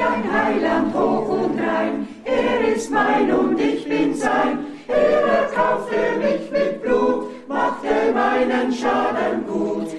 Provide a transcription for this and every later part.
Ein Heiland hoch und rein. Er ist mein und ich bin sein. Er erkaufte mich mit Blut, machte meinen Schaden gut.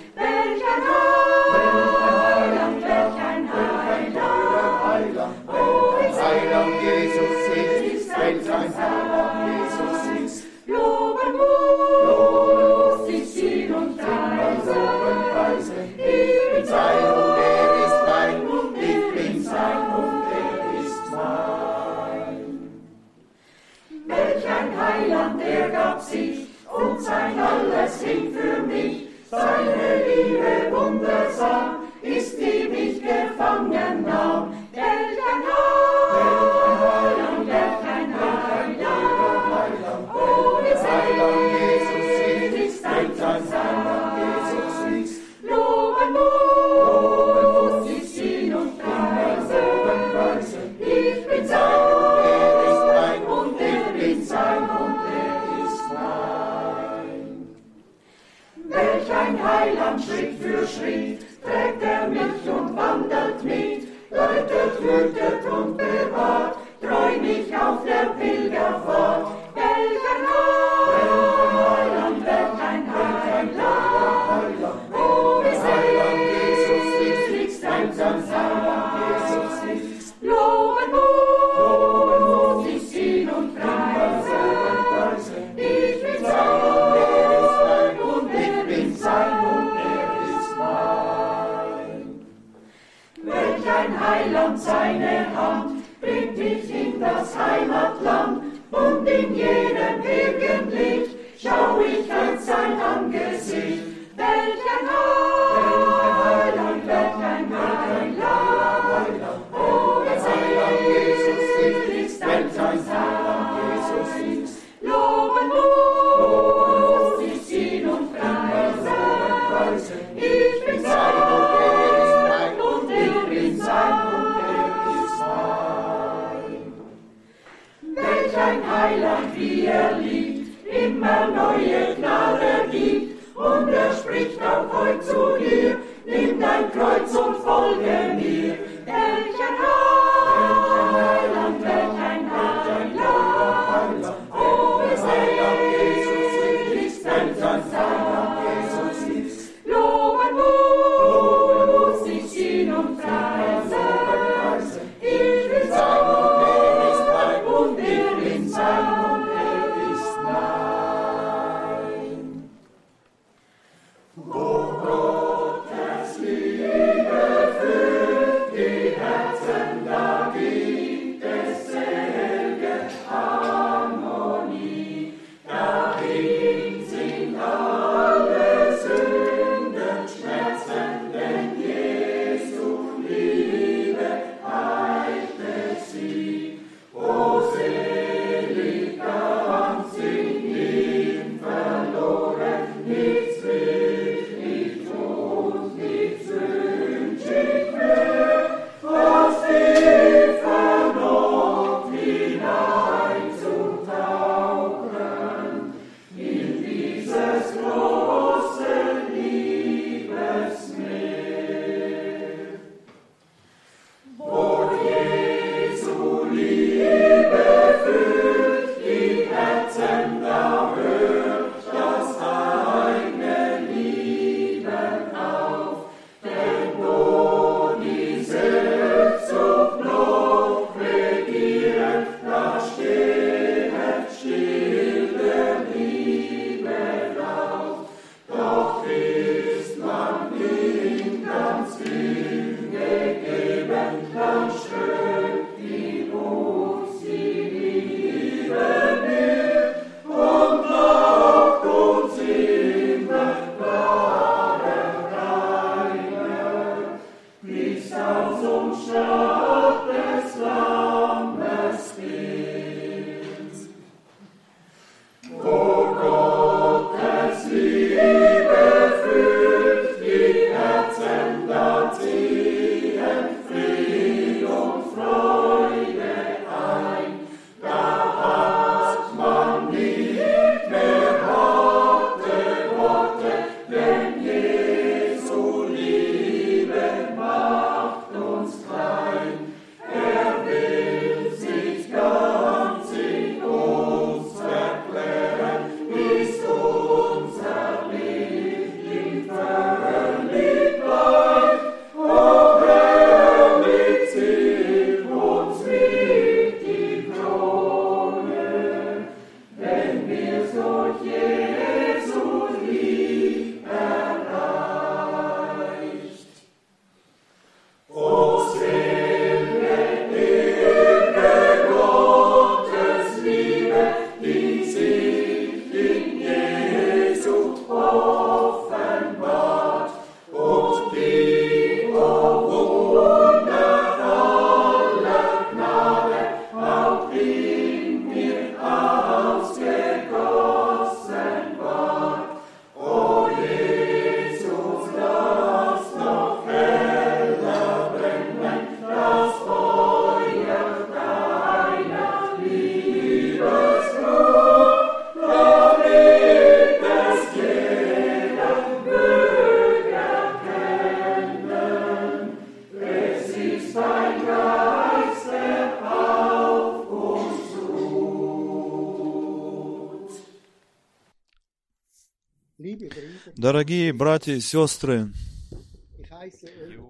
Дорогие братья и сестры,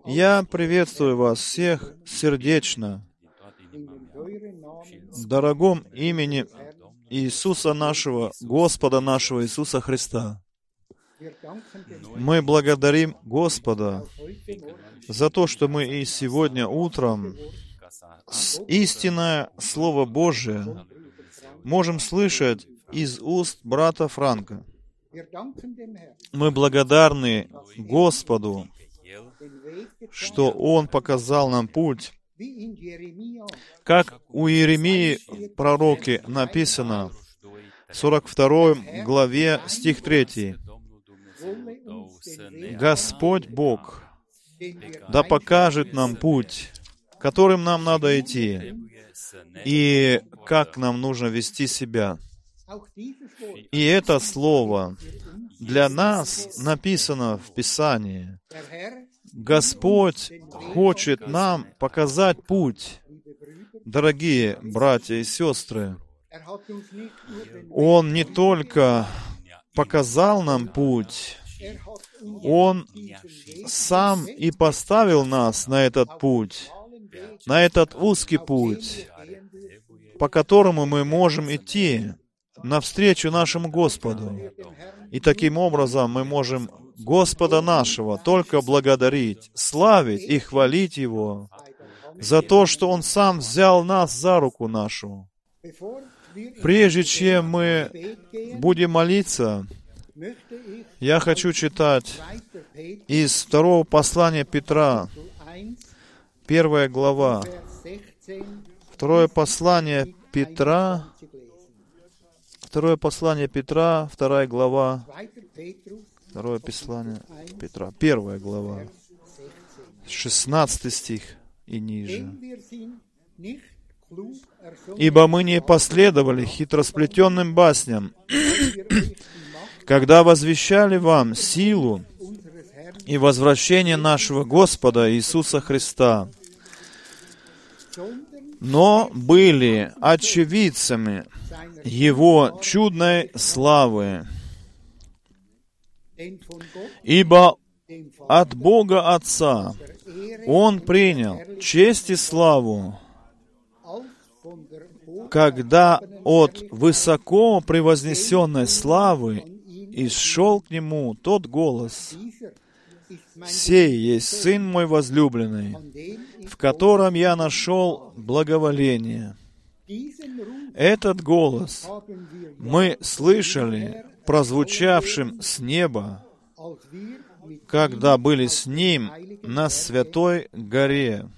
я приветствую вас всех сердечно в дорогом имени Иисуса нашего, Господа нашего Иисуса Христа. Мы благодарим Господа за то, что мы и сегодня утром истинное Слово Божие можем слышать из уст брата Франка. Мы благодарны Господу, что Он показал нам путь, как у Иеремии пророке написано, 42 главе, стих 3. Господь Бог, да покажет нам путь, которым нам надо идти, и как нам нужно вести себя. И это слово для нас написано в Писании. Господь хочет нам показать путь, дорогие братья и сестры. Он не только показал нам путь, Он сам и поставил нас на этот путь, на этот узкий путь, по которому мы можем идти навстречу нашему Господу. И таким образом мы можем Господа нашего только благодарить, славить и хвалить Его за то, что Он сам взял нас за руку нашу. Прежде чем мы будем молиться, я хочу читать из второго послания Петра, первая глава, второе послание Петра, второе послание Петра, вторая глава, второе послание Петра, первая глава, 16 стих и ниже. Ибо мы не последовали хитросплетенным басням, когда возвещали вам силу и возвращение нашего Господа Иисуса Христа, но были очевидцами Его чудной славы. Ибо от Бога Отца Он принял честь и славу когда от высоко превознесенной славы исшел к нему тот голос, «Сей есть Сын мой возлюбленный, в котором я нашел благоволение». Этот голос мы слышали прозвучавшим с неба, когда были с Ним на Святой горе.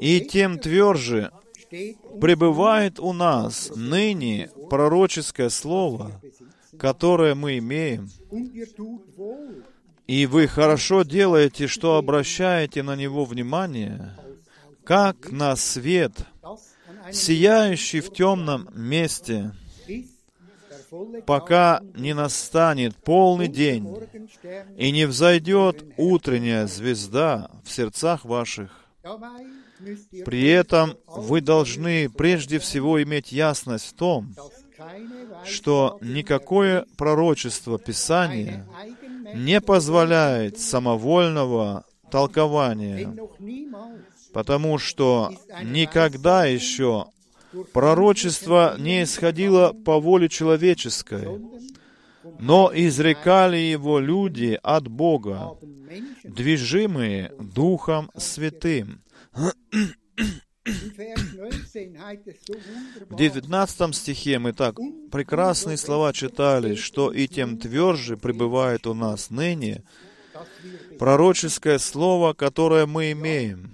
И тем тверже пребывает у нас ныне пророческое слово, которое мы имеем. И вы хорошо делаете, что обращаете на него внимание, как на свет, сияющий в темном месте, пока не настанет полный день и не взойдет утренняя звезда в сердцах ваших. При этом вы должны прежде всего иметь ясность в том, что никакое пророчество Писания не позволяет самовольного толкования, потому что никогда еще пророчество не исходило по воле человеческой, но изрекали его люди от Бога, движимые Духом Святым. В 19 стихе мы так прекрасные слова читали, что и тем тверже пребывает у нас ныне пророческое слово, которое мы имеем.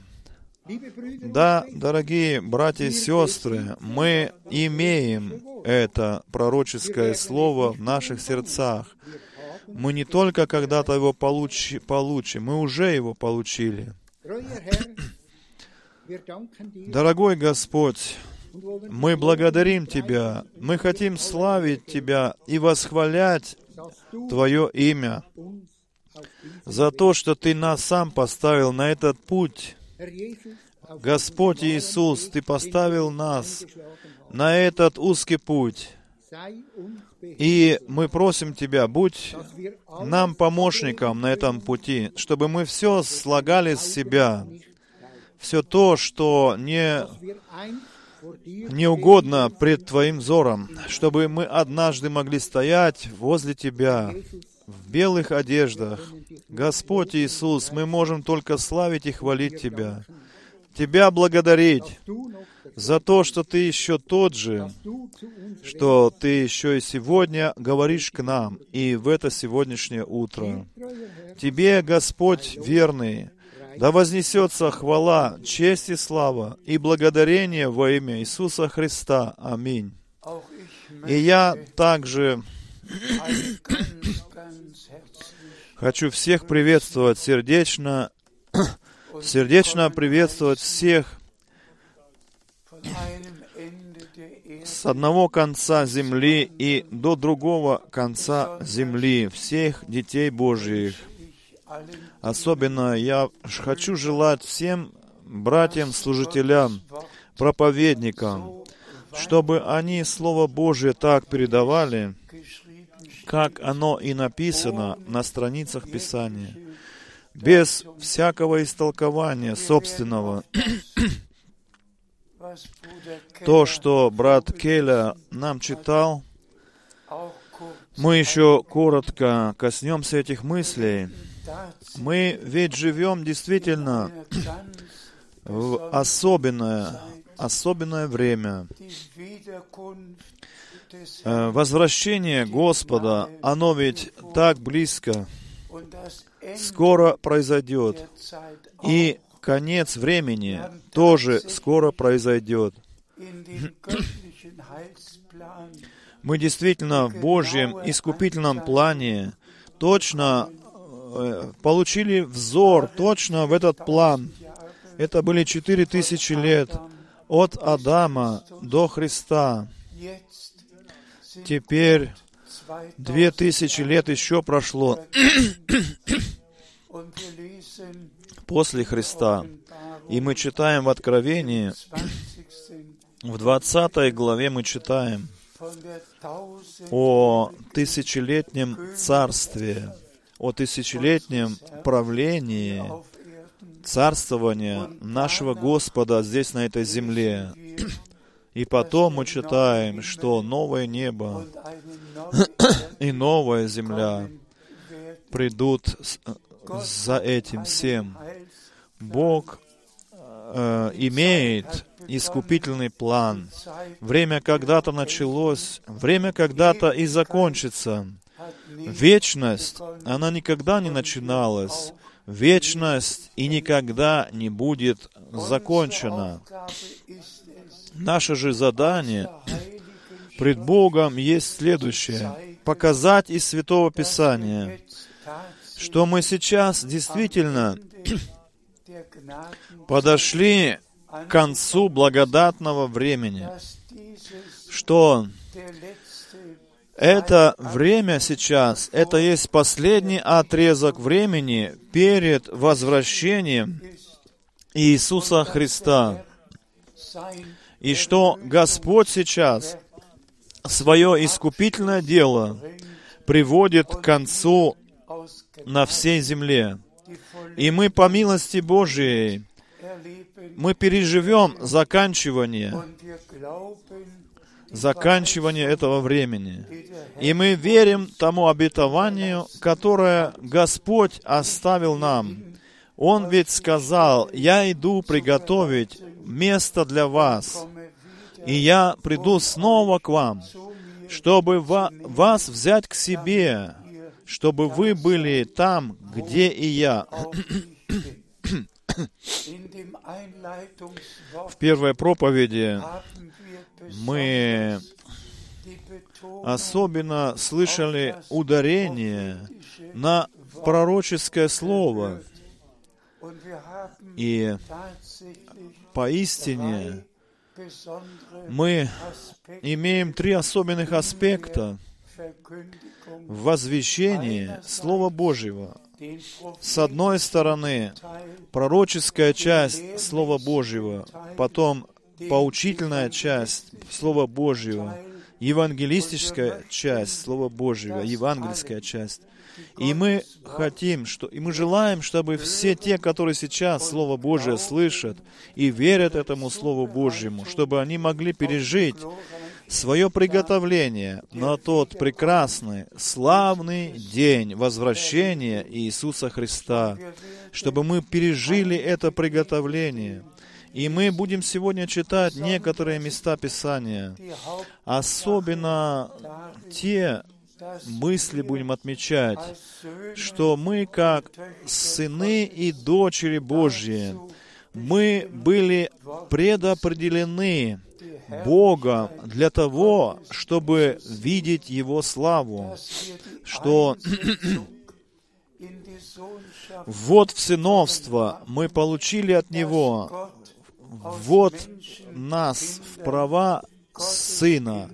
Да, дорогие братья и сестры, мы имеем это пророческое слово в наших сердцах. Мы не только когда-то его получи, получим, мы уже его получили. Дорогой Господь, мы благодарим Тебя, мы хотим славить Тебя и восхвалять Твое имя за то, что Ты нас сам поставил на этот путь. Господь Иисус, Ты поставил нас на этот узкий путь. И мы просим Тебя, будь нам помощником на этом пути, чтобы мы все слагали с себя, все то, что не, не угодно пред Твоим взором, чтобы мы однажды могли стоять возле Тебя в белых одеждах. Господь Иисус, мы можем только славить и хвалить Тебя, Тебя благодарить за то, что Ты еще тот же, что Ты еще и сегодня говоришь к нам и в это сегодняшнее утро. Тебе, Господь верный, да вознесется хвала, честь и слава и благодарение во имя Иисуса Христа. Аминь. И я также хочу всех приветствовать сердечно, сердечно приветствовать всех с одного конца земли и до другого конца земли, всех детей Божьих. Особенно я хочу желать всем братьям-служителям, проповедникам, чтобы они Слово Божье так передавали, как оно и написано на страницах Писания, без всякого истолкования собственного. То, что брат Келя нам читал, мы еще коротко коснемся этих мыслей. Мы ведь живем действительно в особенное, особенное время. Э, возвращение Господа, оно ведь так близко, скоро произойдет. И конец времени тоже скоро произойдет. Мы действительно в Божьем искупительном плане точно получили взор точно в этот план. Это были четыре тысячи лет от Адама до Христа. Теперь две тысячи лет еще прошло после Христа. И мы читаем в Откровении, в 20 главе мы читаем о тысячелетнем царстве, о тысячелетнем правлении, царствования нашего Господа здесь, на этой земле. И потом мы читаем, что новое небо и новая земля придут за этим всем. Бог э, имеет искупительный план. Время когда-то началось, время когда-то и закончится. Вечность, она никогда не начиналась. Вечность и никогда не будет закончена. Наше же задание пред Богом есть следующее. Показать из Святого Писания, что мы сейчас действительно подошли к концу благодатного времени, что это время сейчас, это есть последний отрезок времени перед возвращением Иисуса Христа. И что Господь сейчас свое искупительное дело приводит к концу на всей земле. И мы по милости Божией, мы переживем заканчивание, заканчивание этого времени. И мы верим тому обетованию, которое Господь оставил нам. Он ведь сказал, «Я иду приготовить место для вас, и я приду снова к вам, чтобы вас взять к себе, чтобы вы были там, где и я. В первой проповеди мы особенно слышали ударение на пророческое слово. И поистине мы имеем три особенных аспекта в возвещении Слова Божьего. С одной стороны, пророческая часть Слова Божьего, потом поучительная часть Слова Божьего, евангелистическая часть Слова Божьего, евангельская часть. И мы хотим, что, и мы желаем, чтобы все те, которые сейчас Слово Божие слышат и верят этому Слову Божьему, чтобы они могли пережить свое приготовление на тот прекрасный, славный день возвращения Иисуса Христа, чтобы мы пережили это приготовление. И мы будем сегодня читать некоторые места Писания, особенно те мысли будем отмечать, что мы, как сыны и дочери Божьи, мы были предопределены Бога для того, чтобы видеть Его славу, что вот в сыновство мы получили от Него, вот нас в права Сына,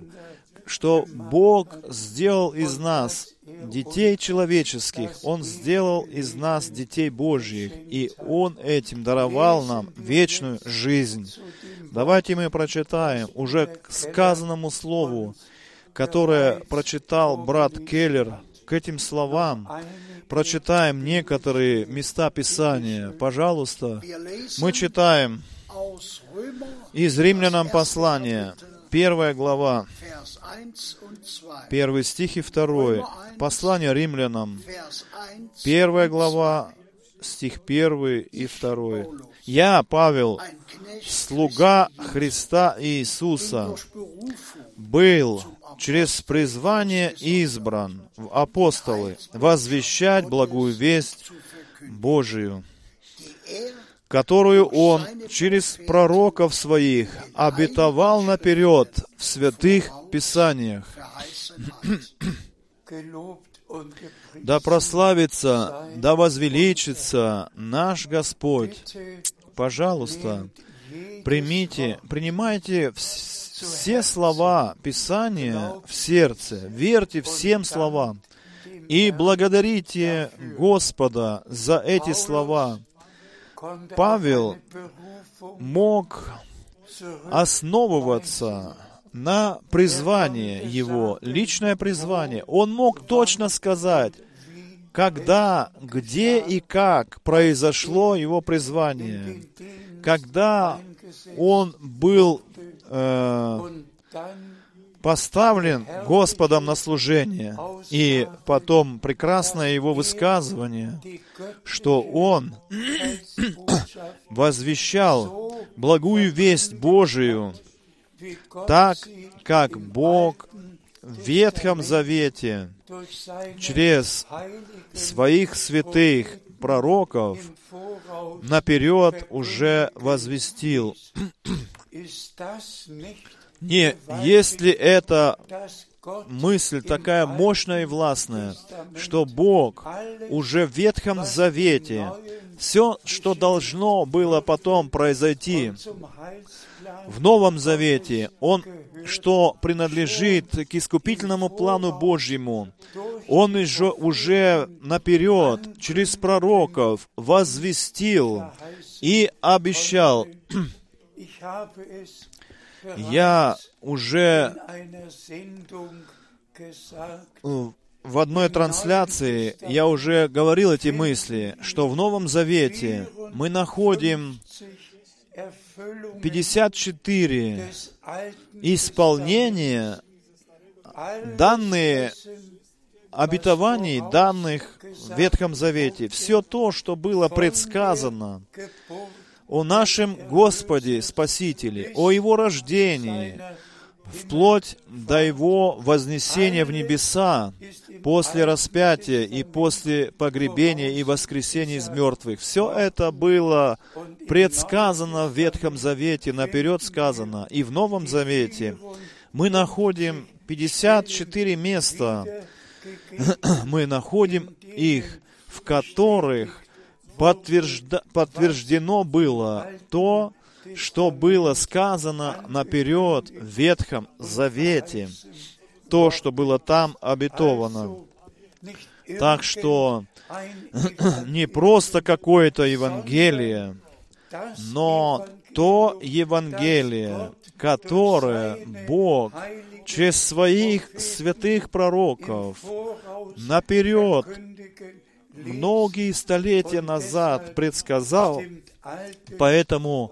что Бог сделал из нас детей человеческих, Он сделал из нас детей Божьих, и Он этим даровал нам вечную жизнь. Давайте мы прочитаем уже к сказанному слову, которое прочитал брат Келлер, к этим словам прочитаем некоторые места Писания. Пожалуйста, мы читаем из Римлянам послания, первая глава, первый стих и второй. Послание римлянам, первая глава, стих первый и второй. «Я, Павел, слуга Христа Иисуса, был через призвание избран в апостолы возвещать благую весть Божию, которую Он через пророков своих обетовал наперед в святых Писаниях. Да прославится, да возвеличится наш Господь. Пожалуйста, примите, принимайте все слова Писания в сердце, верьте всем словам и благодарите Господа за эти слова. Павел мог основываться на призвание его, личное призвание. Он мог точно сказать, когда, где и как произошло его призвание, когда он был э, поставлен Господом на служение. И потом прекрасное его высказывание, что он возвещал благую весть Божию, так как Бог в Ветхом Завете через своих святых пророков наперед уже возвестил. Не, если это мысль такая мощная и властная, что Бог уже в Ветхом Завете, все, что должно было потом произойти в Новом Завете, Он, что принадлежит к искупительному плану Божьему, Он уже, уже наперед, через пророков, возвестил и обещал. Я уже в одной трансляции я уже говорил эти мысли, что в Новом Завете мы находим 54 исполнения, данные обетований, данных в Ветхом Завете. Все то, что было предсказано о нашем Господе Спасителе, о Его рождении, вплоть до Его вознесения в небеса, после распятия и после погребения и воскресения из мертвых. Все это было предсказано в Ветхом Завете, наперед сказано. И в Новом Завете мы находим 54 места, мы находим их, в которых подтвержда, подтверждено было то, что было сказано наперед в Ветхом Завете, то, что было там обетовано. Так что не просто какое-то Евангелие, Но то Евангелие, которое Бог через своих святых пророков наперед, многие столетия назад предсказал, поэтому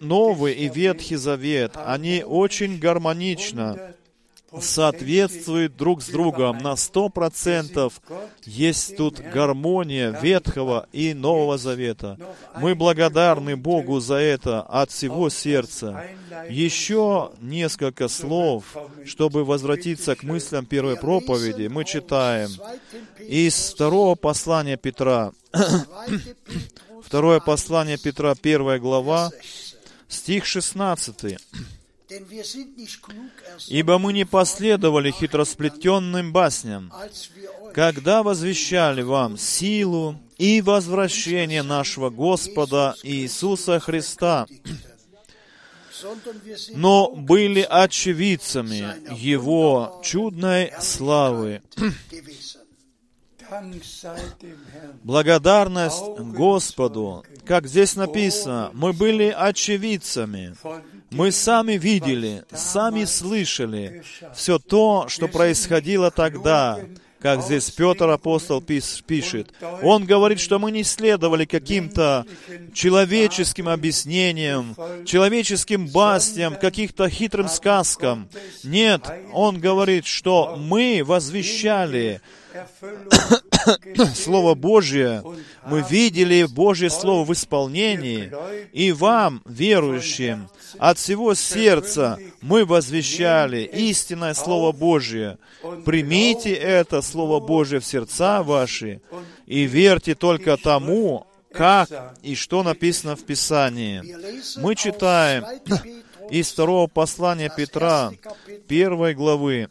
Новый и Ветхий Завет, они очень гармонично соответствуют друг с другом на сто процентов. Есть тут гармония Ветхого и Нового Завета. Мы благодарны Богу за это от всего сердца. Еще несколько слов, чтобы возвратиться к мыслям первой проповеди. Мы читаем из второго послания Петра. Второе послание Петра, первая глава, стих 16. Ибо мы не последовали хитросплетенным басням, когда возвещали вам силу и возвращение нашего Господа Иисуса Христа, но были очевидцами Его чудной славы. Благодарность Господу, как здесь написано, мы были очевидцами. Мы сами видели, сами слышали все то, что происходило тогда, как здесь Петр апостол пишет. Он говорит, что мы не следовали каким-то человеческим объяснениям, человеческим басням, каких-то хитрым сказкам. Нет, он говорит, что мы возвещали Слово Божье, мы видели Божье Слово в исполнении, и вам, верующим, от всего сердца мы возвещали истинное Слово Божье. Примите это Слово Божье в сердца ваши и верьте только тому, как и что написано в Писании. Мы читаем из второго послания Петра, первой главы,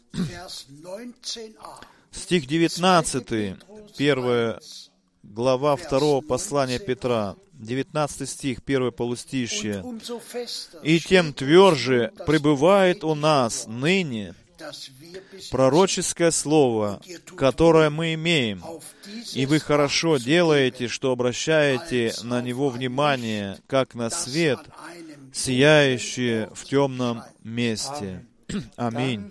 стих 19, первая глава второго послания Петра, 19 стих, первое полустишье. «И тем тверже пребывает у нас ныне пророческое слово, которое мы имеем, и вы хорошо делаете, что обращаете на него внимание, как на свет, сияющий в темном месте». Аминь.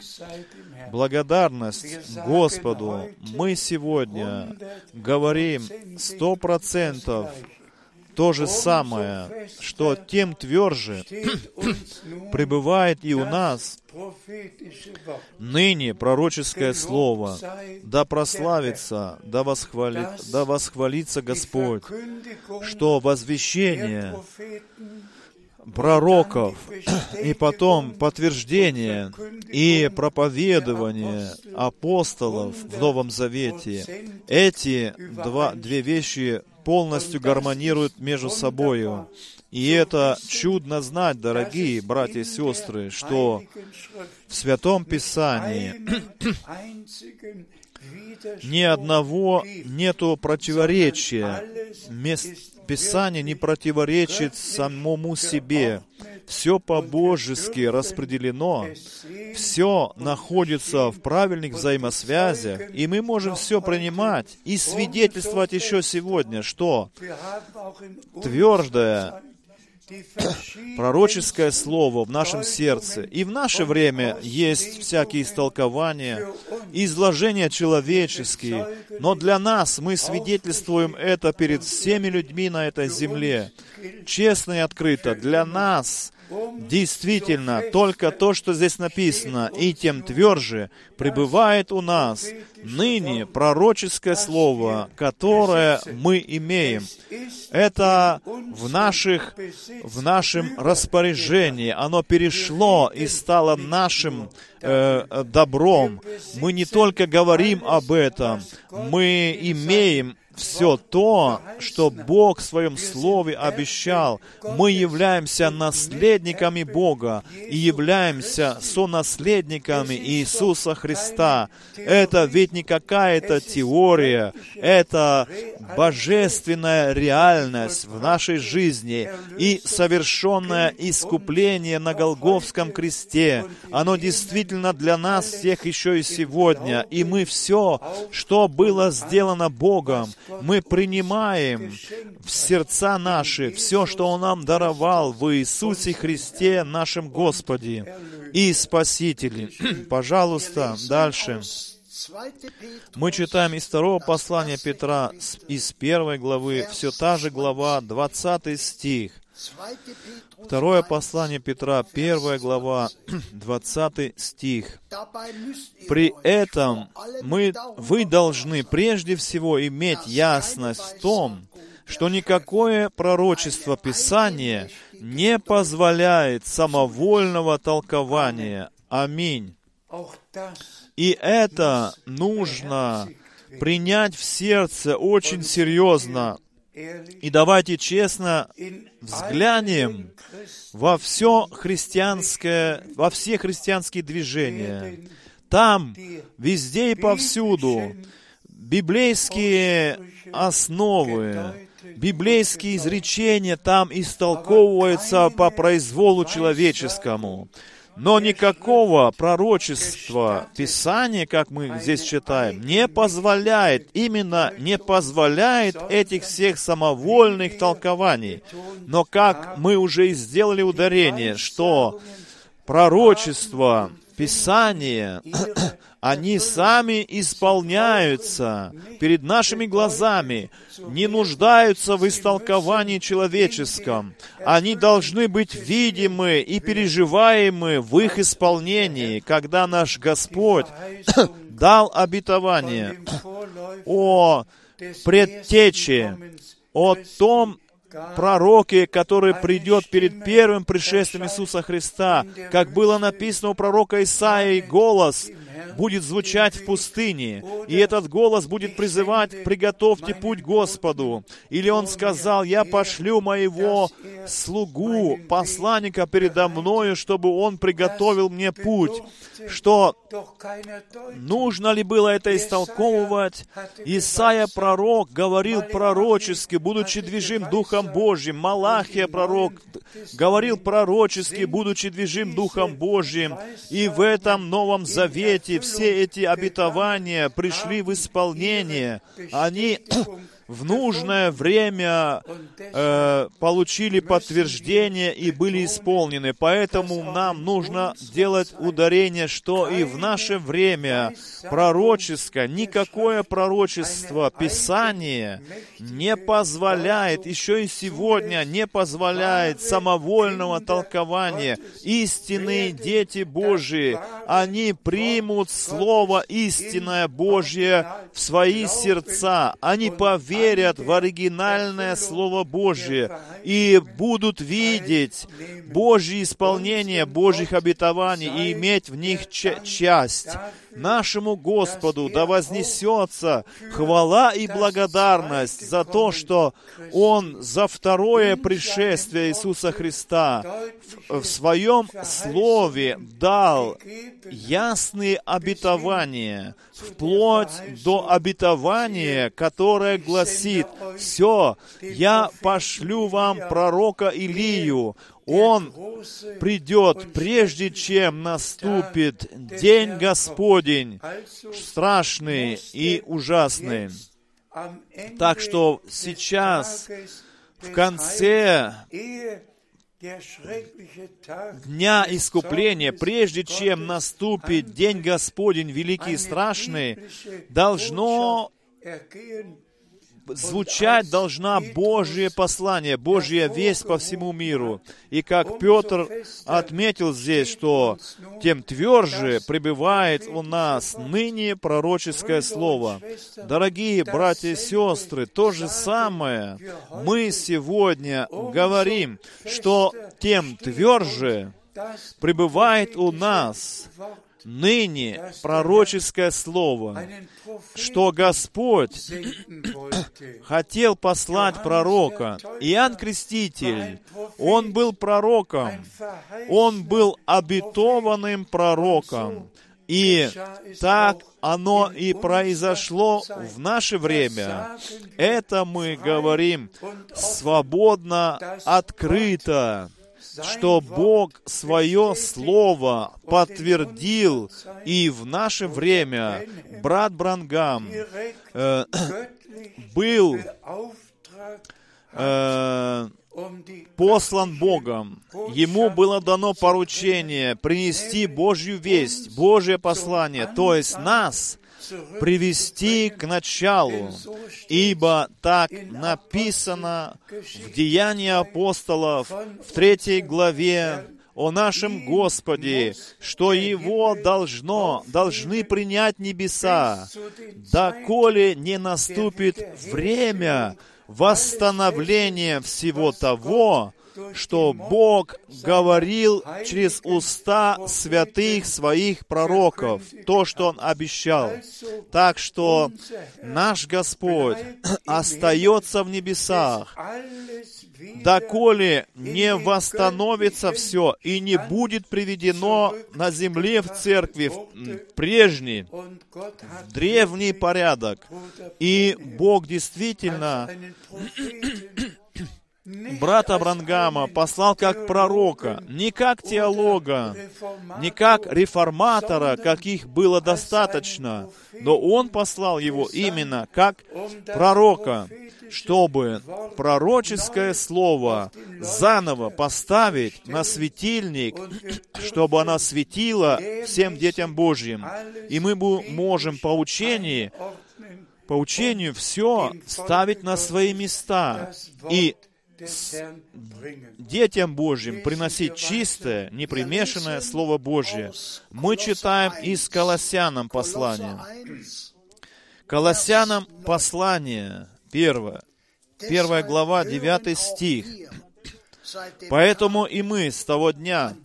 Благодарность Господу. Мы сегодня говорим сто процентов то же самое, что тем тверже пребывает и у нас ныне пророческое слово, да прославится, да, восхвалит, да восхвалится Господь, что возвещение пророков, и потом подтверждение и проповедование апостолов в Новом Завете. Эти два, две вещи полностью гармонируют между собою. И это чудно знать, дорогие братья и сестры, что в Святом Писании ни одного нету противоречия. Писание не противоречит самому себе. Все по-божески распределено, все находится в правильных взаимосвязях, и мы можем все принимать и свидетельствовать еще сегодня, что твердое пророческое слово в нашем сердце. И в наше время есть всякие истолкования, изложения человеческие, но для нас мы свидетельствуем это перед всеми людьми на этой земле. Честно и открыто, для нас Действительно, только то, что здесь написано, и тем тверже пребывает у нас ныне пророческое слово, которое мы имеем. Это в, наших, в нашем распоряжении. Оно перешло и стало нашим э, добром. Мы не только говорим об этом, мы имеем все то, что Бог в Своем Слове обещал. Мы являемся наследниками Бога и являемся сонаследниками Иисуса Христа. Это ведь не какая-то теория, это божественная реальность в нашей жизни и совершенное искупление на Голговском кресте. Оно действительно для нас всех еще и сегодня. И мы все, что было сделано Богом, мы принимаем в сердца наши все, что Он нам даровал в Иисусе Христе, нашем Господе и Спасителе. Пожалуйста, дальше. Мы читаем из второго послания Петра, из первой главы, все та же глава, 20 стих. Второе послание Петра, первая глава, 20 стих. При этом мы, вы должны прежде всего иметь ясность в том, что никакое пророчество Писания не позволяет самовольного толкования. Аминь. И это нужно принять в сердце очень серьезно. И давайте честно взглянем во все христианское, во все христианские движения. Там, везде и повсюду, библейские основы, библейские изречения там истолковываются по произволу человеческому. Но никакого пророчества Писания, как мы здесь читаем, не позволяет, именно не позволяет этих всех самовольных толкований. Но как мы уже и сделали ударение, что пророчество Писания они сами исполняются перед нашими глазами, не нуждаются в истолковании человеческом. Они должны быть видимы и переживаемы в их исполнении, когда наш Господь дал обетование о предтече, о том, пророке, который придет перед первым пришествием Иисуса Христа, как было написано у пророка Исаии, голос будет звучать в пустыне, и этот голос будет призывать «Приготовьте путь Господу». Или он сказал «Я пошлю моего слугу, посланника передо мною, чтобы он приготовил мне путь». Что нужно ли было это истолковывать? Исаия пророк говорил пророчески, будучи движим Духом Божьим. Малахия пророк говорил пророчески, будучи движим Духом Божьим. И в этом Новом Завете все эти обетования пришли в исполнение. Они в нужное время э, получили подтверждение и были исполнены. Поэтому нам нужно делать ударение, что и в наше время пророческое, никакое пророчество, Писание не позволяет, еще и сегодня не позволяет самовольного толкования. Истинные дети Божии, они примут Слово истинное Божье в свои сердца. Они поверят верят в оригинальное Слово Божье и будут видеть Божье исполнение Божьих обетований и иметь в них часть. Нашему Господу да вознесется хвала и благодарность за то, что Он за второе пришествие Иисуса Христа в, в Своем Слове дал ясные обетования, вплоть до обетования, которое гласит, «Все, я пошлю вам пророка Илию, он придет, прежде чем наступит день Господень, страшный и ужасный. Так что сейчас, в конце дня искупления, прежде чем наступит день Господень великий и страшный, должно звучать должна Божье послание, Божья весть по всему миру. И как Петр отметил здесь, что тем тверже пребывает у нас ныне пророческое слово. Дорогие братья и сестры, то же самое мы сегодня говорим, что тем тверже пребывает у нас ныне пророческое слово, что Господь хотел послать пророка. Иоанн Креститель, он был пророком, он был обетованным пророком. И так оно и произошло в наше время. Это мы говорим свободно, открыто что Бог свое Слово подтвердил и в наше время брат Брангам, э, был э, послан Богом. Ему было дано поручение принести Божью весть, Божье послание, то есть нас привести к началу, ибо так написано в Деянии апостолов в третьей главе о нашем Господе, что Его должно, должны принять небеса, доколе не наступит время восстановления всего того, что Бог говорил через уста святых своих пророков, то, что Он обещал. Так что наш Господь остается в небесах, доколе не восстановится все и не будет приведено на земле в церкви в прежний, древний порядок. И Бог действительно брата Брангама послал как пророка, не как теолога, не как реформатора, каких было достаточно, но он послал его именно как пророка, чтобы пророческое слово заново поставить на светильник, чтобы оно светило всем детям Божьим. И мы можем по учению, по учению все ставить на свои места. И детям Божьим приносить чистое, непримешанное Слово Божье. Мы читаем из Колоссянам послание. Колоссянам послание, первое, первая глава, девятый стих. Поэтому и мы с того дня,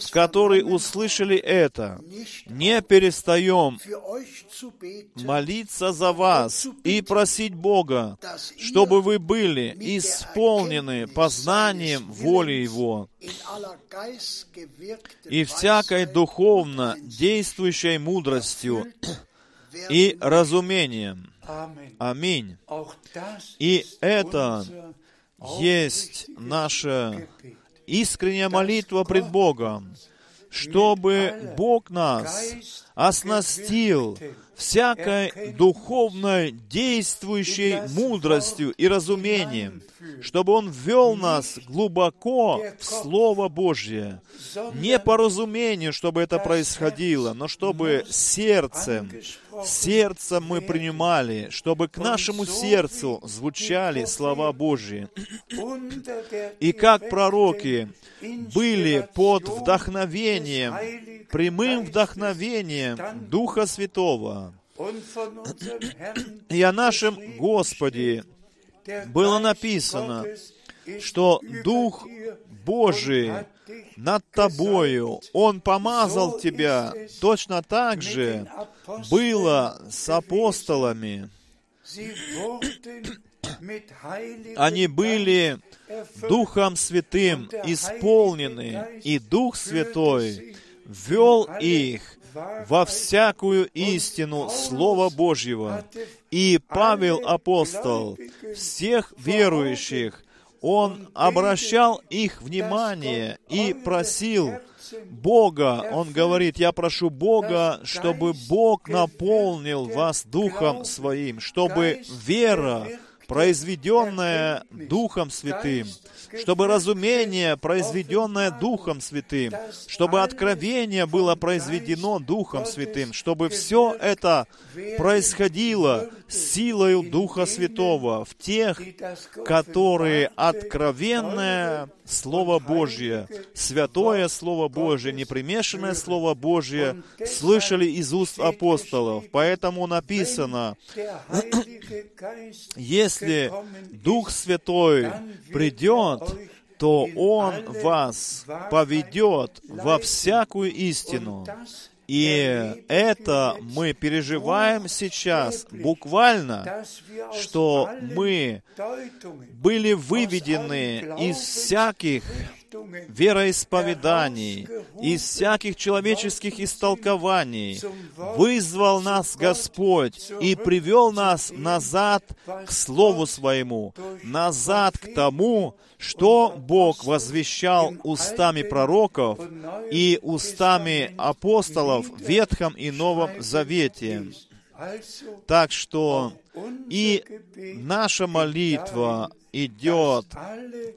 в который услышали это, не перестаем молиться за вас и просить Бога, чтобы вы были исполнены познанием воли Его и всякой духовно действующей мудростью и разумением. Аминь. И это есть наша искренняя молитва пред Богом, чтобы Бог нас оснастил всякой духовной действующей мудростью и разумением, чтобы Он ввел нас глубоко в Слово Божье. Не по разумению, чтобы это происходило, но чтобы сердцем, сердцем мы принимали, чтобы к нашему сердцу звучали слова Божьи. И как пророки были под вдохновением, прямым вдохновением Духа Святого, и о нашем Господе было написано, что Дух Божий над тобою, Он помазал тебя. Точно так же было с апостолами. Они были Духом Святым исполнены, и Дух Святой вел их во всякую истину Слова Божьего. И Павел апостол всех верующих, он обращал их внимание и просил Бога. Он говорит, я прошу Бога, чтобы Бог наполнил вас Духом Своим, чтобы вера, произведенная Духом Святым, чтобы разумение, произведенное Духом Святым, чтобы откровение было произведено Духом Святым, чтобы все это происходило силою Духа Святого в тех, которые откровенное Слово Божье, святое Слово Божье, непримешанное Слово Божье слышали из уст апостолов. Поэтому написано, если Дух Святой придет, то Он вас поведет во всякую истину. И это мы переживаем сейчас буквально, что мы были выведены из всяких вероисповеданий, из всяких человеческих истолкований, вызвал нас Господь и привел нас назад к Слову Своему, назад к тому, что Бог возвещал устами пророков и устами апостолов в Ветхом и Новом Завете. Так что И наша молитва идет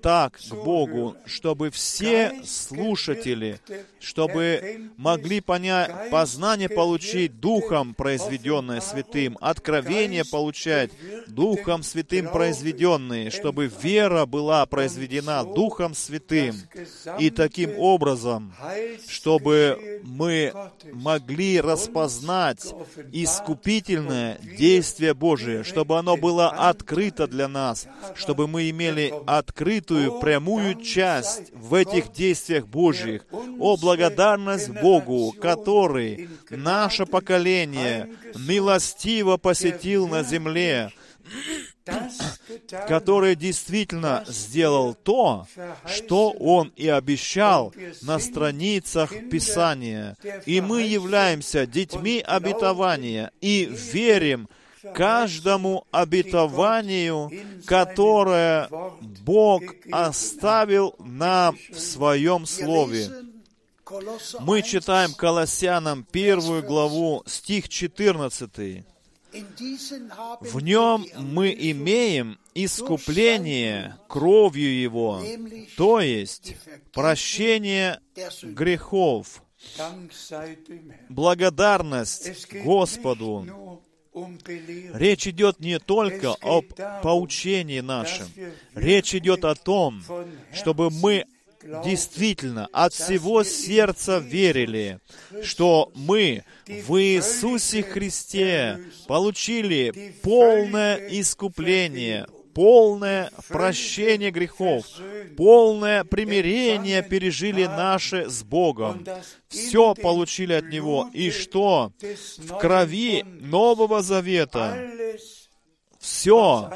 так к Богу, чтобы все слушатели, чтобы могли понять, познание получить Духом произведенное Святым, откровение получать Духом Святым произведенные, чтобы вера была произведена Духом Святым. И таким образом, чтобы мы могли распознать искупительное действие Божие, чтобы оно было открыто для нас, чтобы мы имели открытую, прямую часть в этих действиях Божьих. О, благодарность Богу, который наше поколение милостиво посетил на земле, который действительно сделал то, что Он и обещал на страницах Писания. И мы являемся детьми обетования и верим, каждому обетованию, которое Бог оставил нам в Своем Слове. Мы читаем Колоссянам первую главу, стих 14. В нем мы имеем искупление кровью Его, то есть прощение грехов, благодарность Господу Речь идет не только об поучении нашем. Речь идет о том, чтобы мы действительно от всего сердца верили, что мы в Иисусе Христе получили полное искупление, полное прощение грехов, полное примирение пережили наши с Богом. Все получили от Него. И что? В крови Нового Завета все,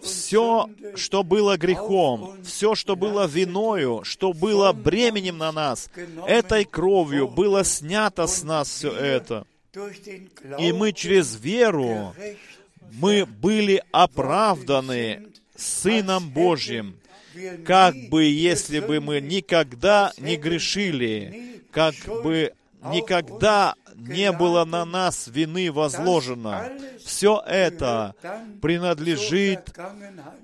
все, что было грехом, все, что было виною, что было бременем на нас, этой кровью было снято с нас все это. И мы через веру мы были оправданы Сыном Божьим, как бы если бы мы никогда не грешили, как бы никогда не было на нас вины возложено. Все это принадлежит,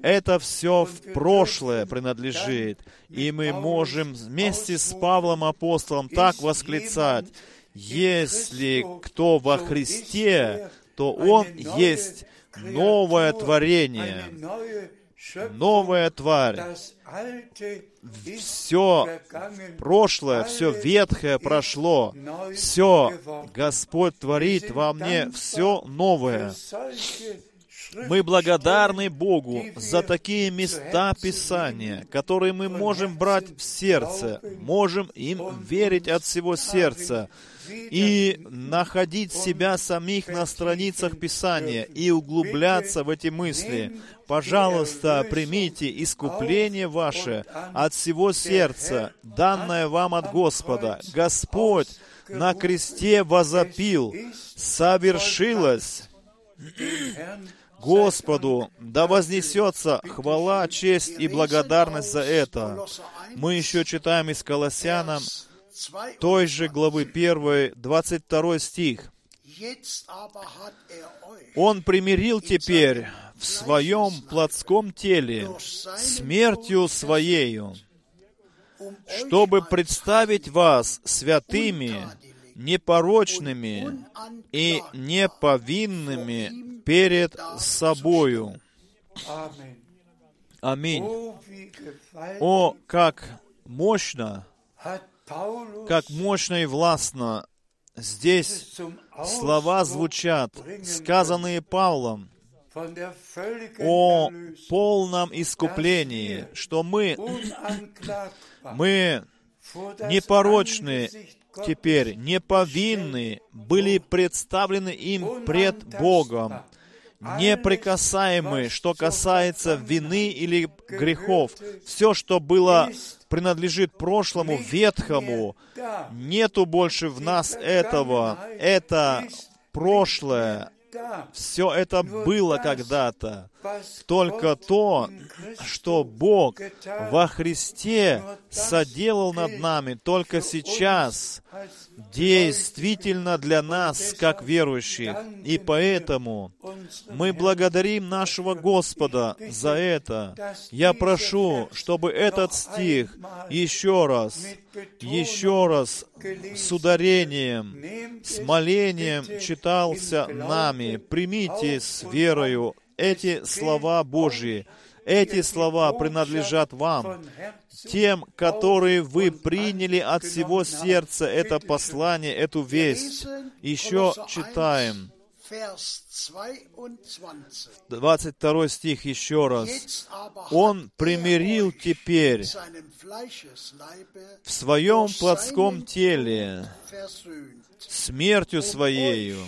это все в прошлое принадлежит. И мы можем вместе с Павлом Апостолом так восклицать, если кто во Христе, то он есть новое творение, новая тварь. Все прошлое, все ветхое прошло. Все Господь творит во мне все новое. Мы благодарны Богу за такие места Писания, которые мы можем брать в сердце, можем им верить от всего сердца, и находить себя самих на страницах Писания и углубляться в эти мысли. Пожалуйста, примите искупление ваше от всего сердца, данное вам от Господа. Господь на кресте возопил, совершилось. Господу да вознесется хвала, честь и благодарность за это. Мы еще читаем из Колоссянам той же главы 1, 22 стих. Он примирил теперь в своем плотском теле смертью своею, чтобы представить вас святыми, непорочными и неповинными перед собою. Аминь. О, как мощно как мощно и властно здесь слова звучат, сказанные Павлом, о полном искуплении, что мы, мы непорочны теперь, неповинны, были представлены им пред Богом, неприкасаемы, что касается вины или грехов. Все, что было принадлежит прошлому, ветхому. Нету больше в нас этого. Это прошлое. Все это было когда-то. Только то, что Бог во Христе соделал над нами только сейчас, действительно для нас, как верующих. И поэтому мы благодарим нашего Господа за это. Я прошу, чтобы этот стих еще раз, еще раз с ударением, с молением читался нами. Примите с верою эти слова Божьи. Эти слова принадлежат вам, тем, которые вы приняли от всего сердца это послание, эту весть. Еще читаем. 22 стих еще раз. Он примирил теперь в своем плотском теле смертью своею,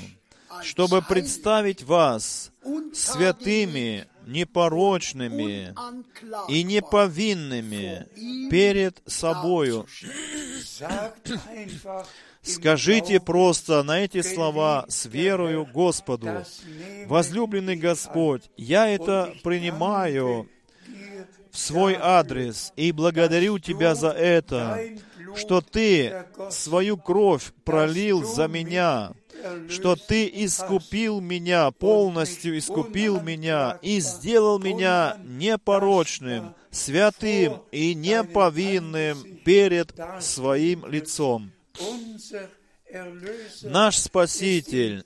чтобы представить вас святыми, непорочными и неповинными перед собою. Скажите просто на эти слова с верою Господу. Возлюбленный Господь, я это принимаю в свой адрес и благодарю Тебя за это, что Ты свою кровь пролил за меня, что Ты искупил меня, полностью искупил меня и сделал меня непорочным, святым и неповинным перед Своим лицом. Наш Спаситель,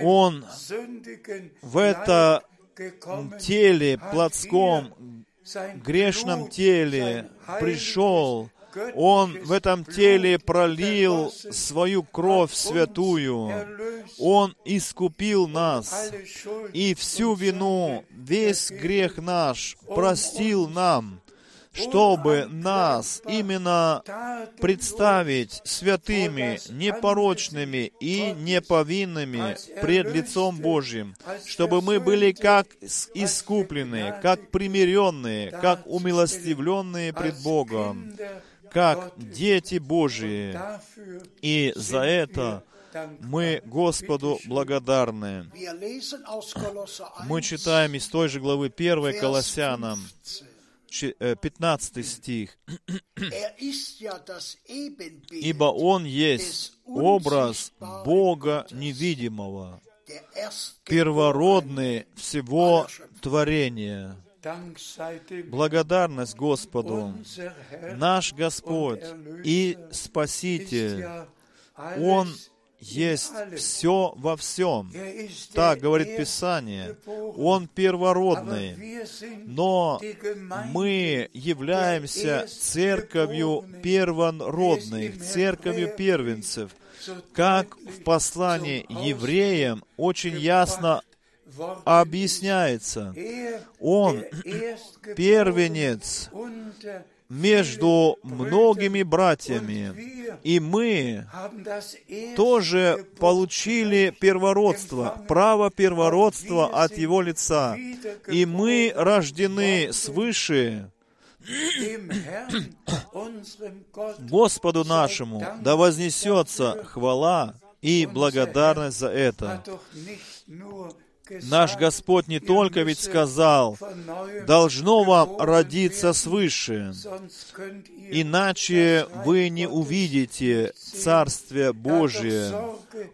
Он в это теле, плотском, грешном теле пришел, он в этом теле пролил свою кровь святую. Он искупил нас. И всю вину, весь грех наш простил нам чтобы нас именно представить святыми, непорочными и неповинными пред лицом Божьим, чтобы мы были как искупленные, как примиренные, как умилостивленные пред Богом, как дети Божьи. И за это мы Господу благодарны. Мы читаем из той же главы 1 Колоссянам, 15 стих. «Ибо Он есть образ Бога невидимого, первородный всего творения». Благодарность Господу. Наш Господь и Спаситель, Он есть все во всем. Так говорит Писание. Он первородный. Но мы являемся церковью первородных, церковью первенцев. Как в послании евреям очень ясно объясняется. Он первенец между многими братьями. И мы тоже получили первородство, право первородства от Его лица. И мы рождены свыше Господу нашему, да вознесется хвала и благодарность за это. Наш Господь не только ведь сказал, должно вам родиться свыше, иначе вы не увидите Царствие Божие.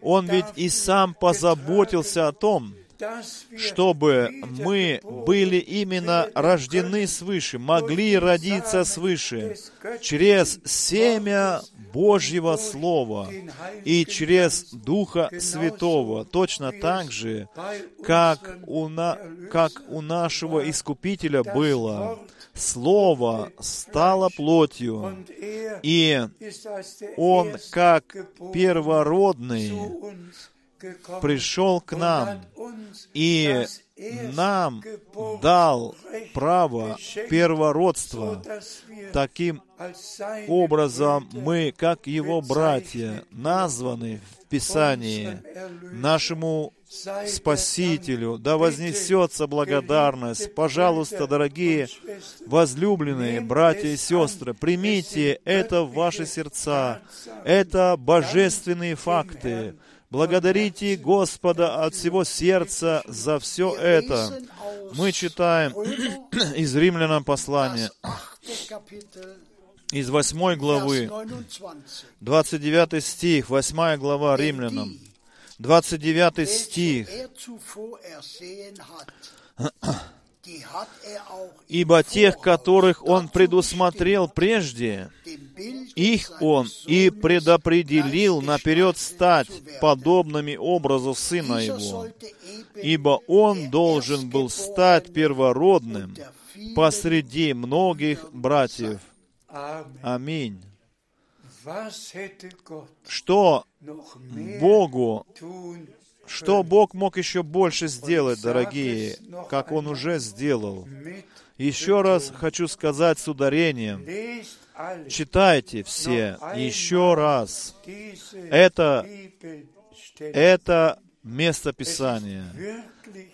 Он ведь и сам позаботился о том, чтобы мы были именно рождены свыше, могли родиться свыше, через семя Божьего Слова и через Духа Святого, точно так же, как у, на, как у нашего Искупителя было. Слово стало плотью, и Он, как первородный, пришел к нам и нам дал право первородства. Таким образом, мы, как Его братья, названы в Писании нашему Спасителю. Да вознесется благодарность. Пожалуйста, дорогие возлюбленные братья и сестры, примите это в ваши сердца. Это божественные факты Благодарите Господа от всего сердца за все это. Мы читаем из Римлянам послания, из 8 главы, 29 стих, 8 глава Римлянам, 29 стих. Ибо тех, которых Он предусмотрел прежде, их Он и предопределил наперед стать подобными образу Сына Его, ибо Он должен был стать первородным посреди многих братьев. Аминь. Что Богу что Бог мог еще больше сделать, дорогие, как Он уже сделал? Еще раз хочу сказать с ударением. Читайте все еще раз. Это, это место Писания.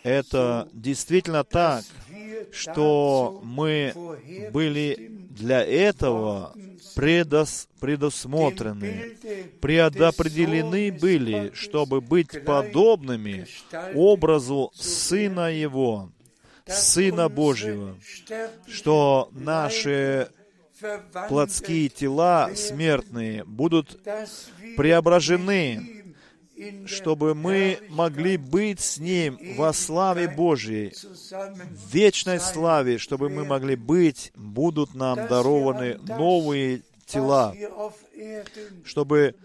Это действительно так, что мы были для этого предос, предусмотрены, предопределены были, чтобы быть подобными образу Сына Его, Сына Божьего, что наши плотские тела смертные будут преображены чтобы мы могли быть с Ним во славе Божьей, в вечной славе, чтобы мы могли быть, будут нам дарованы новые тела, чтобы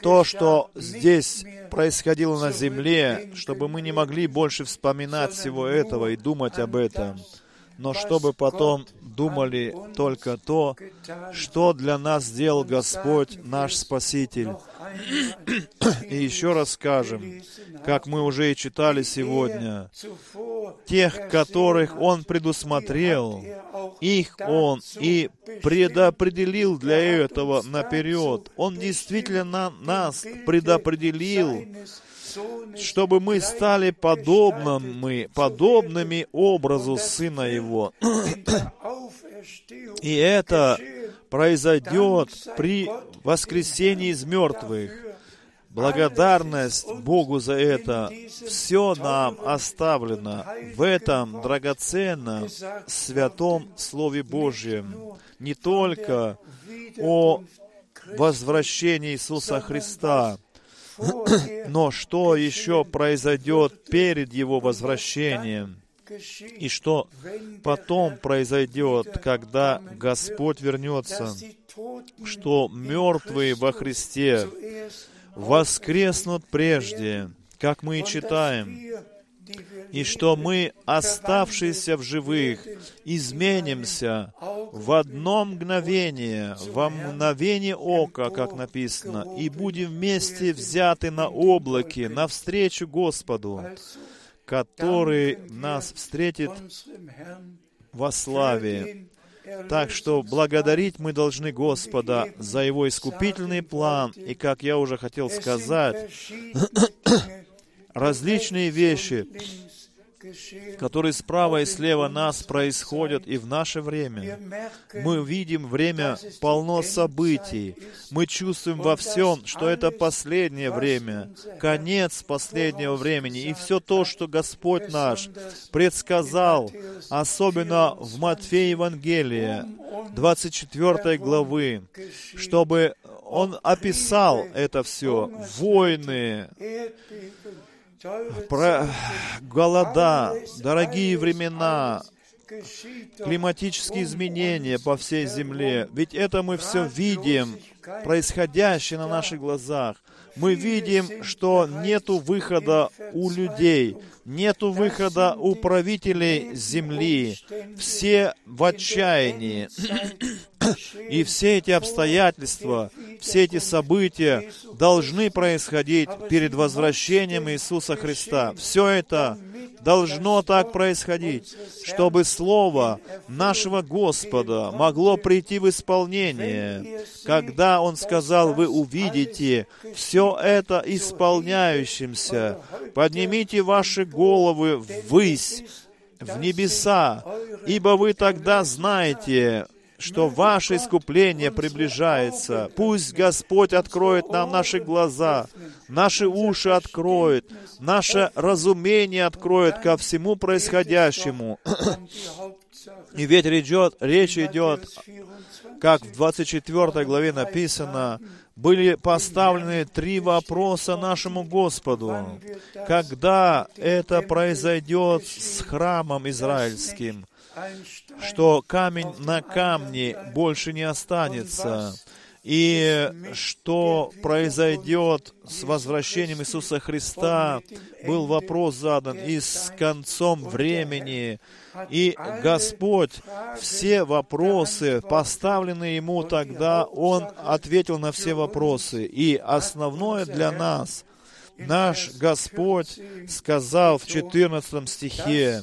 то, что здесь происходило на земле, чтобы мы не могли больше вспоминать всего этого и думать об этом, но чтобы потом думали только то, что для нас сделал Господь, наш Спаситель. И еще раз скажем, как мы уже и читали сегодня, тех, которых Он предусмотрел, их Он и предопределил для этого наперед. Он действительно нас предопределил чтобы мы стали подобными, подобными образу Сына Его. И это произойдет при воскресении из мертвых. Благодарность Богу за это. Все нам оставлено в этом драгоценном, святом Слове Божьем. Не только о возвращении Иисуса Христа, но что еще произойдет перед Его возвращением? И что потом произойдет, когда Господь вернется? Что мертвые во Христе воскреснут прежде, как мы и читаем и что мы, оставшиеся в живых, изменимся в одно мгновение, во мгновение ока, как написано, и будем вместе взяты на облаке навстречу Господу, который нас встретит во славе. Так что благодарить мы должны Господа за Его искупительный план. И, как я уже хотел сказать, различные вещи, которые справа и слева нас происходят и в наше время. Мы видим время полно событий. Мы чувствуем во всем, что это последнее время, конец последнего времени. И все то, что Господь наш предсказал, особенно в Матфея Евангелия, 24 главы, чтобы Он описал это все. Войны, про голода, дорогие времена, климатические изменения по всей земле. Ведь это мы все видим, происходящее на наших глазах. Мы видим, что нету выхода у людей, нету выхода у правителей земли. Все в отчаянии. И все эти обстоятельства, все эти события должны происходить перед возвращением Иисуса Христа. Все это должно так происходить, чтобы Слово нашего Господа могло прийти в исполнение, когда Он сказал, вы увидите все это исполняющимся. Поднимите ваши головы ввысь, в небеса, ибо вы тогда знаете, что ваше искупление приближается. Пусть Господь откроет нам наши глаза, наши уши откроет, наше разумение откроет ко всему происходящему. И ведь идет, речь идет, как в 24 главе написано, были поставлены три вопроса нашему Господу. Когда это произойдет с храмом израильским? Что камень на камне больше не останется и что произойдет с возвращением Иисуса Христа, был вопрос задан, и с концом времени. И Господь все вопросы, поставленные Ему тогда, Он ответил на все вопросы. И основное для нас, наш Господь сказал в 14 стихе,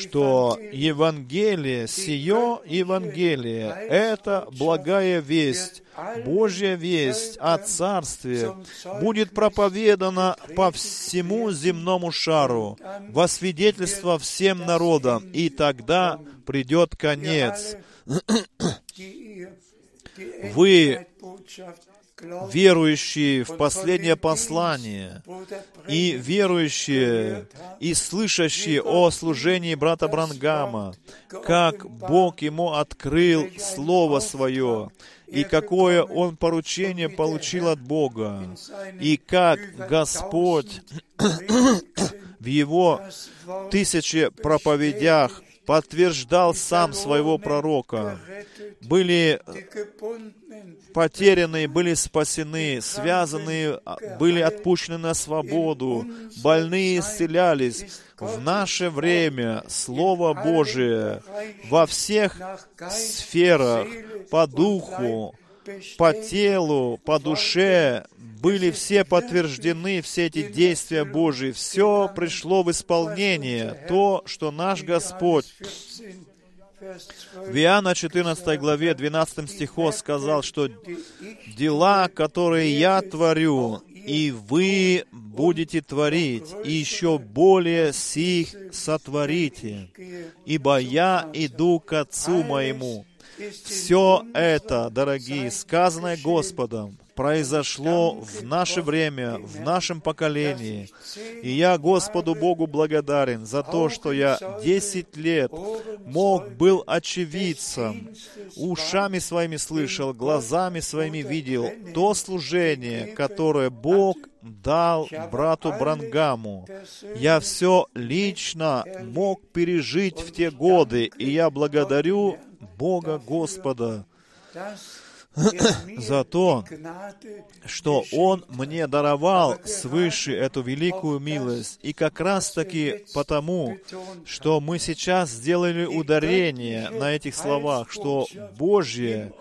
что Евангелие, сие Евангелие, это благая весть, Божья весть о Царстве будет проповедана по всему земному шару, во свидетельство всем народам, и тогда придет конец. Вы верующие в последнее послание и верующие и слышащие о служении брата Брангама, как Бог ему открыл Слово Свое, и какое он поручение получил от Бога, и как Господь в его тысячи проповедях подтверждал сам своего пророка. Были потерянные, были спасены, связанные, а, были отпущены на свободу, больные исцелялись. В наше время Слово Божие во всех сферах, по духу, по телу, по душе, были все подтверждены, все эти действия Божьи. Все пришло в исполнение. То, что наш Господь в Иоанна 14 главе 12 стихо сказал, что дела, которые я творю, и вы будете творить, и еще более сих сотворите, ибо я иду к Отцу моему. Все это, дорогие, сказанное Господом, произошло в наше время, в нашем поколении. И я Господу Богу благодарен за то, что я 10 лет мог был очевидцем, ушами своими слышал, глазами своими видел то служение, которое Бог дал брату Брангаму. Я все лично мог пережить в те годы, и я благодарю Бога Господа за то, что Он мне даровал свыше эту великую милость. И как раз-таки потому, что мы сейчас сделали ударение на этих словах, что Божье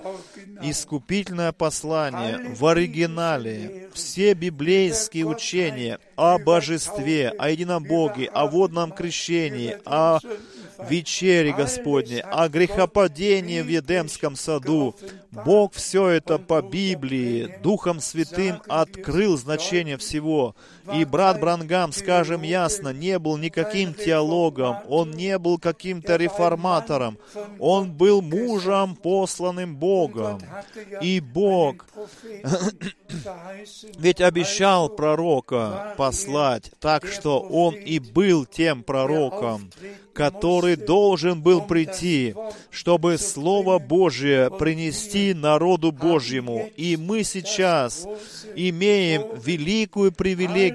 искупительное послание в оригинале, все библейские учения о божестве, о едином Боге, о водном крещении, о вечере Господней, о грехопадении в Едемском саду. Бог все это по Библии, Духом Святым открыл значение всего. И брат Брангам, скажем ясно, не был никаким теологом, он не был каким-то реформатором, он был мужем, посланным Богом. И Бог ведь обещал пророка послать, так что он и был тем пророком, который должен был прийти, чтобы Слово Божие принести народу Божьему. И мы сейчас имеем великую привилегию –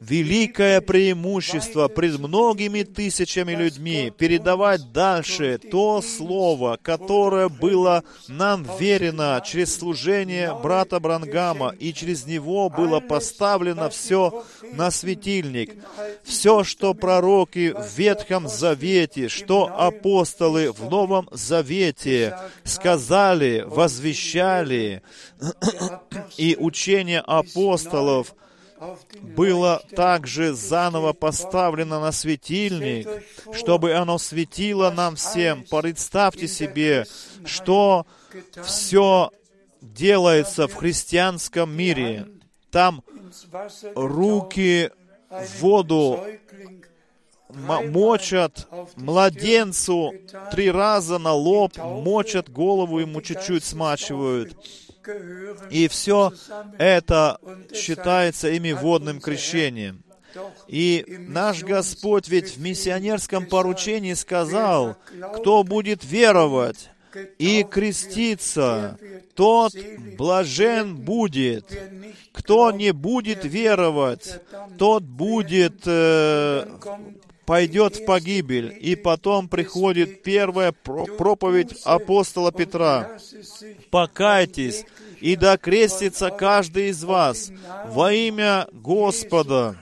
великое преимущество пред многими тысячами людьми передавать дальше то слово, которое было нам верено через служение брата Брангама, и через него было поставлено все на светильник. Все, что пророки в Ветхом Завете, что апостолы в Новом Завете сказали, возвещали, и учение апостолов – было также заново поставлено на светильник, чтобы оно светило нам всем. Представьте себе, что все делается в христианском мире. Там руки в воду мочат младенцу три раза на лоб, мочат голову ему чуть-чуть смачивают. И все это считается ими водным крещением. И наш Господь ведь в миссионерском поручении сказал, кто будет веровать и креститься, тот блажен будет. Кто не будет веровать, тот будет э, пойдет в погибель. И потом приходит первая проповедь апостола Петра. Покайтесь, и да крестится каждый из вас во имя Господа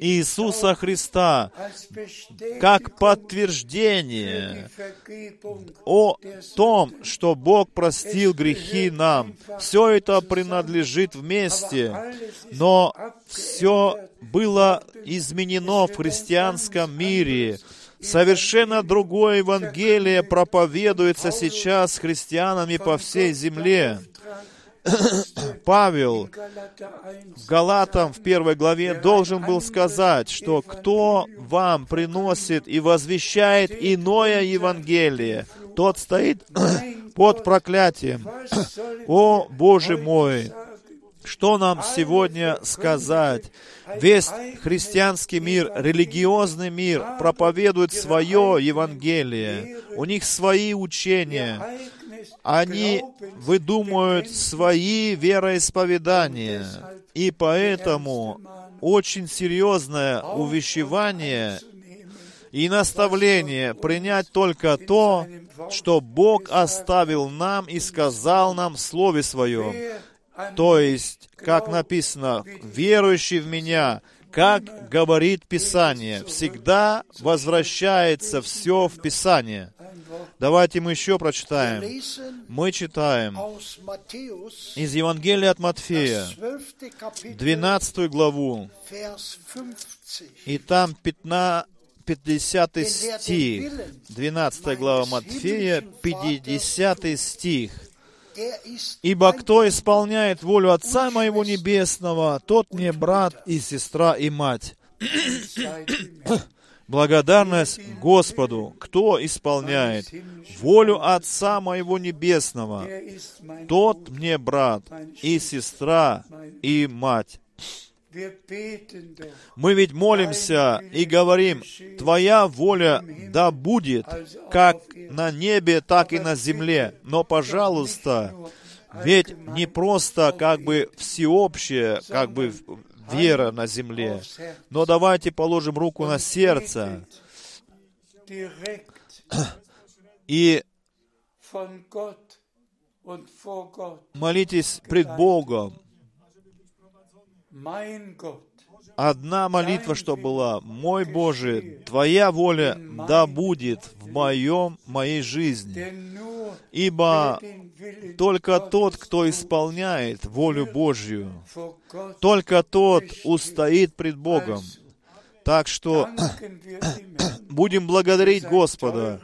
Иисуса Христа, как подтверждение о том, что Бог простил грехи нам. Все это принадлежит вместе, но все было изменено в христианском мире. Совершенно другое Евангелие проповедуется сейчас христианами по всей земле. Павел в Галатам в первой главе должен был сказать, что кто вам приносит и возвещает иное Евангелие, тот стоит под проклятием. О, Боже мой! Что нам сегодня сказать? Весь христианский мир, религиозный мир проповедует свое Евангелие. У них свои учения они выдумывают свои вероисповедания. И поэтому очень серьезное увещевание и наставление принять только то, что Бог оставил нам и сказал нам в Слове Своем. То есть, как написано, верующий в Меня, как говорит Писание, всегда возвращается все в Писание. Давайте мы еще прочитаем. Мы читаем из Евангелия от Матфея, 12 главу, и там 15, 50 стих, 12 глава Матфея, 50 стих. «Ибо кто исполняет волю Отца Моего Небесного, тот мне брат и сестра и мать». Благодарность Господу, кто исполняет волю Отца Моего Небесного, тот мне брат и сестра и мать. Мы ведь молимся и говорим, Твоя воля да будет, как на небе, так и на земле. Но, пожалуйста, ведь не просто как бы всеобщее, как бы вера на земле. Но давайте положим руку на сердце и молитесь пред Богом. Одна молитва, что была, «Мой Боже, Твоя воля да будет в моем, моей жизни». Ибо только тот, кто исполняет волю Божью, только тот устоит пред Богом. Так что будем благодарить Господа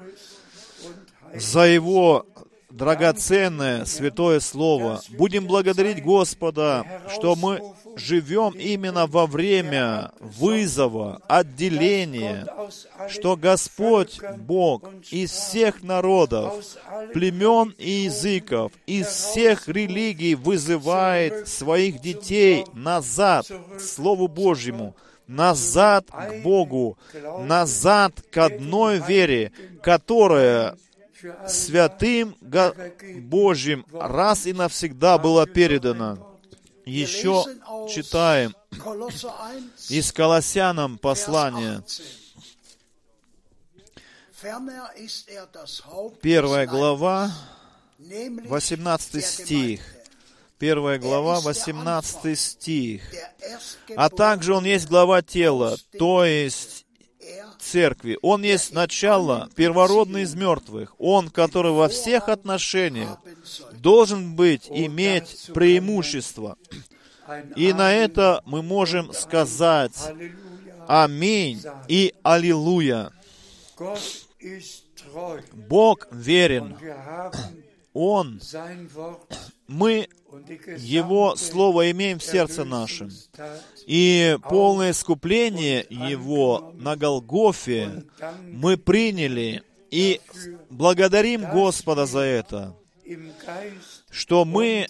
за Его драгоценное святое Слово. Будем благодарить Господа, что мы живем именно во время вызова, отделения, что Господь Бог из всех народов, племен и языков, из всех религий вызывает своих детей назад к Слову Божьему, назад к Богу, назад к одной вере, которая святым Божьим раз и навсегда была передана. Еще читаем из Колоссянам послание, первая глава, 18 стих. Первая глава, 18 стих. А также он есть глава тела, то есть церкви. Он есть начало, первородный из мертвых. Он, который во всех отношениях должен быть, иметь преимущество. И на это мы можем сказать Аминь и Аллилуйя. Бог верен. Он мы Его Слово имеем в сердце нашем. И полное искупление Его на Голгофе мы приняли и благодарим Господа за это, что мы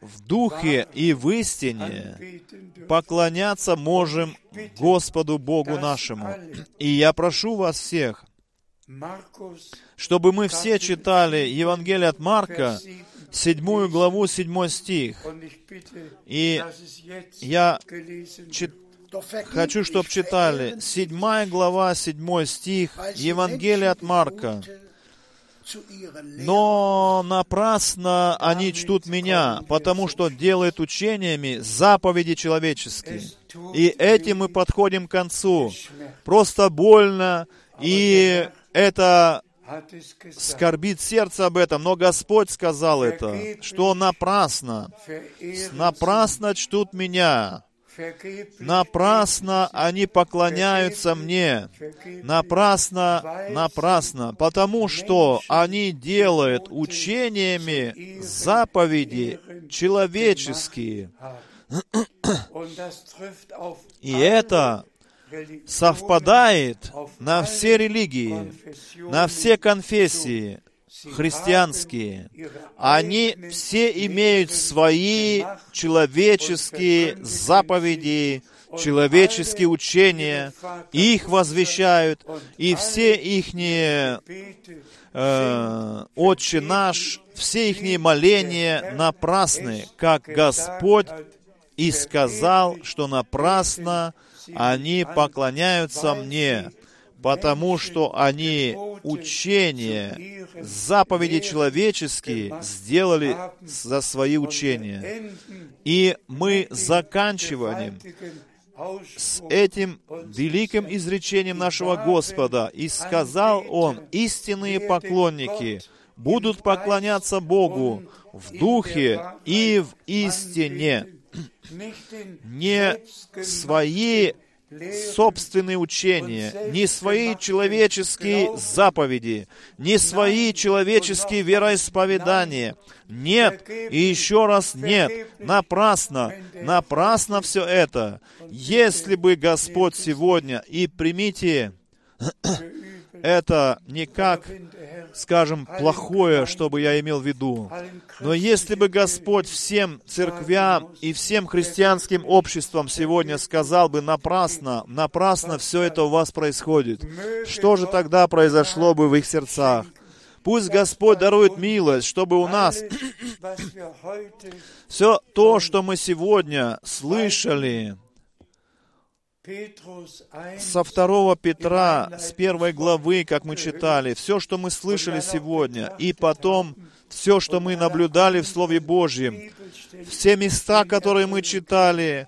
в духе и в истине поклоняться можем Господу Богу нашему. И я прошу вас всех, чтобы мы все читали Евангелие от Марка, седьмую главу, седьмой стих. И я чит... хочу, чтобы читали седьмая глава, седьмой стих, Евангелие от Марка. Но напрасно они чтут меня, потому что делают учениями заповеди человеческие. И этим мы подходим к концу. Просто больно, и это скорбит сердце об этом, но Господь сказал это, что напрасно, напрасно чтут меня, Напрасно они поклоняются мне. Напрасно, напрасно, потому что они делают учениями заповеди человеческие. И это совпадает на все религии, на все конфессии, христианские, они все имеют свои человеческие заповеди, человеческие учения, их возвещают, и все ихние э, «Отче наш», все их моления напрасны, как Господь и сказал, что напрасно они поклоняются мне потому что они учения, заповеди человеческие сделали за свои учения. И мы заканчиваем с этим великим изречением нашего Господа. «И сказал Он, истинные поклонники будут поклоняться Богу в духе и в истине, не свои собственные учения, не свои человеческие заповеди, не свои человеческие вероисповедания. Нет, и еще раз нет, напрасно, напрасно все это. Если бы Господь сегодня, и примите это не как скажем, плохое, чтобы я имел в виду. Но если бы Господь всем церквям и всем христианским обществам сегодня сказал бы напрасно, напрасно все это у вас происходит, что же тогда произошло бы в их сердцах? Пусть Господь дарует милость, чтобы у нас все то, что мы сегодня слышали, со второго Петра, с первой главы, как мы читали, все, что мы слышали сегодня, и потом все, что мы наблюдали в Слове Божьем, все места, которые мы читали,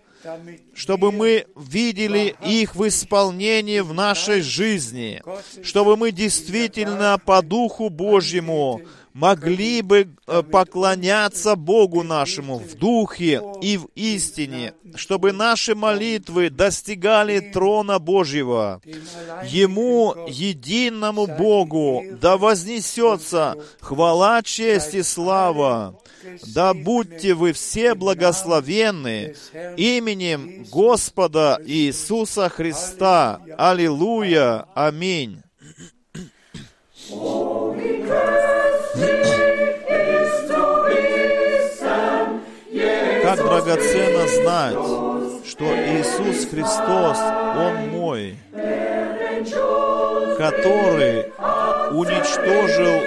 чтобы мы видели их в исполнении в нашей жизни, чтобы мы действительно по Духу Божьему могли бы э, поклоняться Богу нашему в духе и в истине, чтобы наши молитвы достигали трона Божьего. Ему, единому Богу, да вознесется хвала, честь и слава. Да будьте вы все благословенны именем Господа Иисуса Христа. Аллилуйя. Аминь. Как драгоценно знать, что Иисус Христос, Он мой, который уничтожил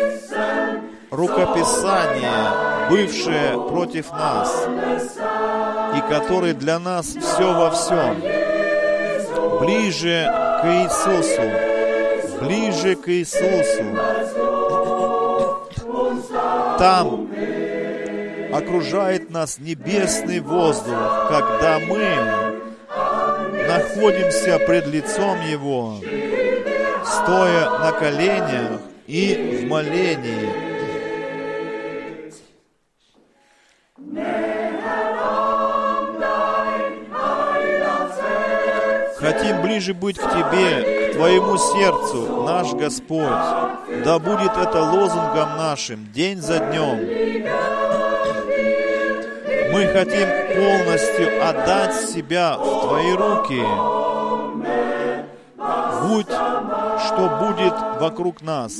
рукописание, бывшее против нас, и который для нас все во всем, ближе к Иисусу, ближе к Иисусу, там окружает нас небесный воздух, когда мы находимся пред лицом Его, стоя на коленях и в молении. Хотим ближе быть к Тебе, к Твоему сердцу, наш Господь. Да будет это лозунгом нашим день за днем. Мы хотим полностью отдать себя в Твои руки. Будь, что будет вокруг нас.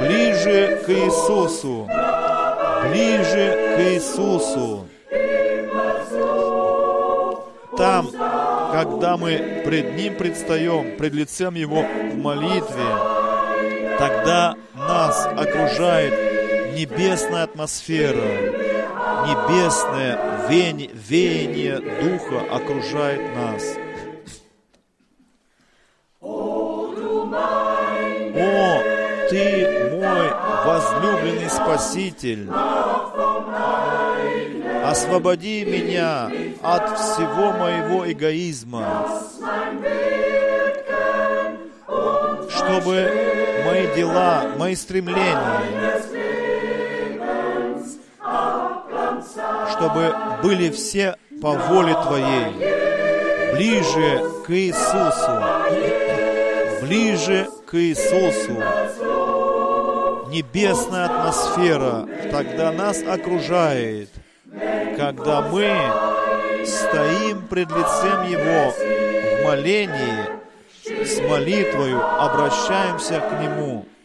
Ближе к Иисусу. Ближе к Иисусу. Там, когда мы пред Ним предстаем, пред лицем Его в молитве, тогда нас окружает небесная атмосфера, небесное веяние, веяние Духа окружает нас. О, Ты мой возлюбленный Спаситель, освободи меня от всего моего эгоизма, чтобы мои дела, мои стремления, чтобы были все по воле Твоей, ближе к Иисусу, ближе к Иисусу. Небесная атмосфера тогда нас окружает, когда мы стоим пред лицем Его в молении, с молитвою обращаемся к Нему –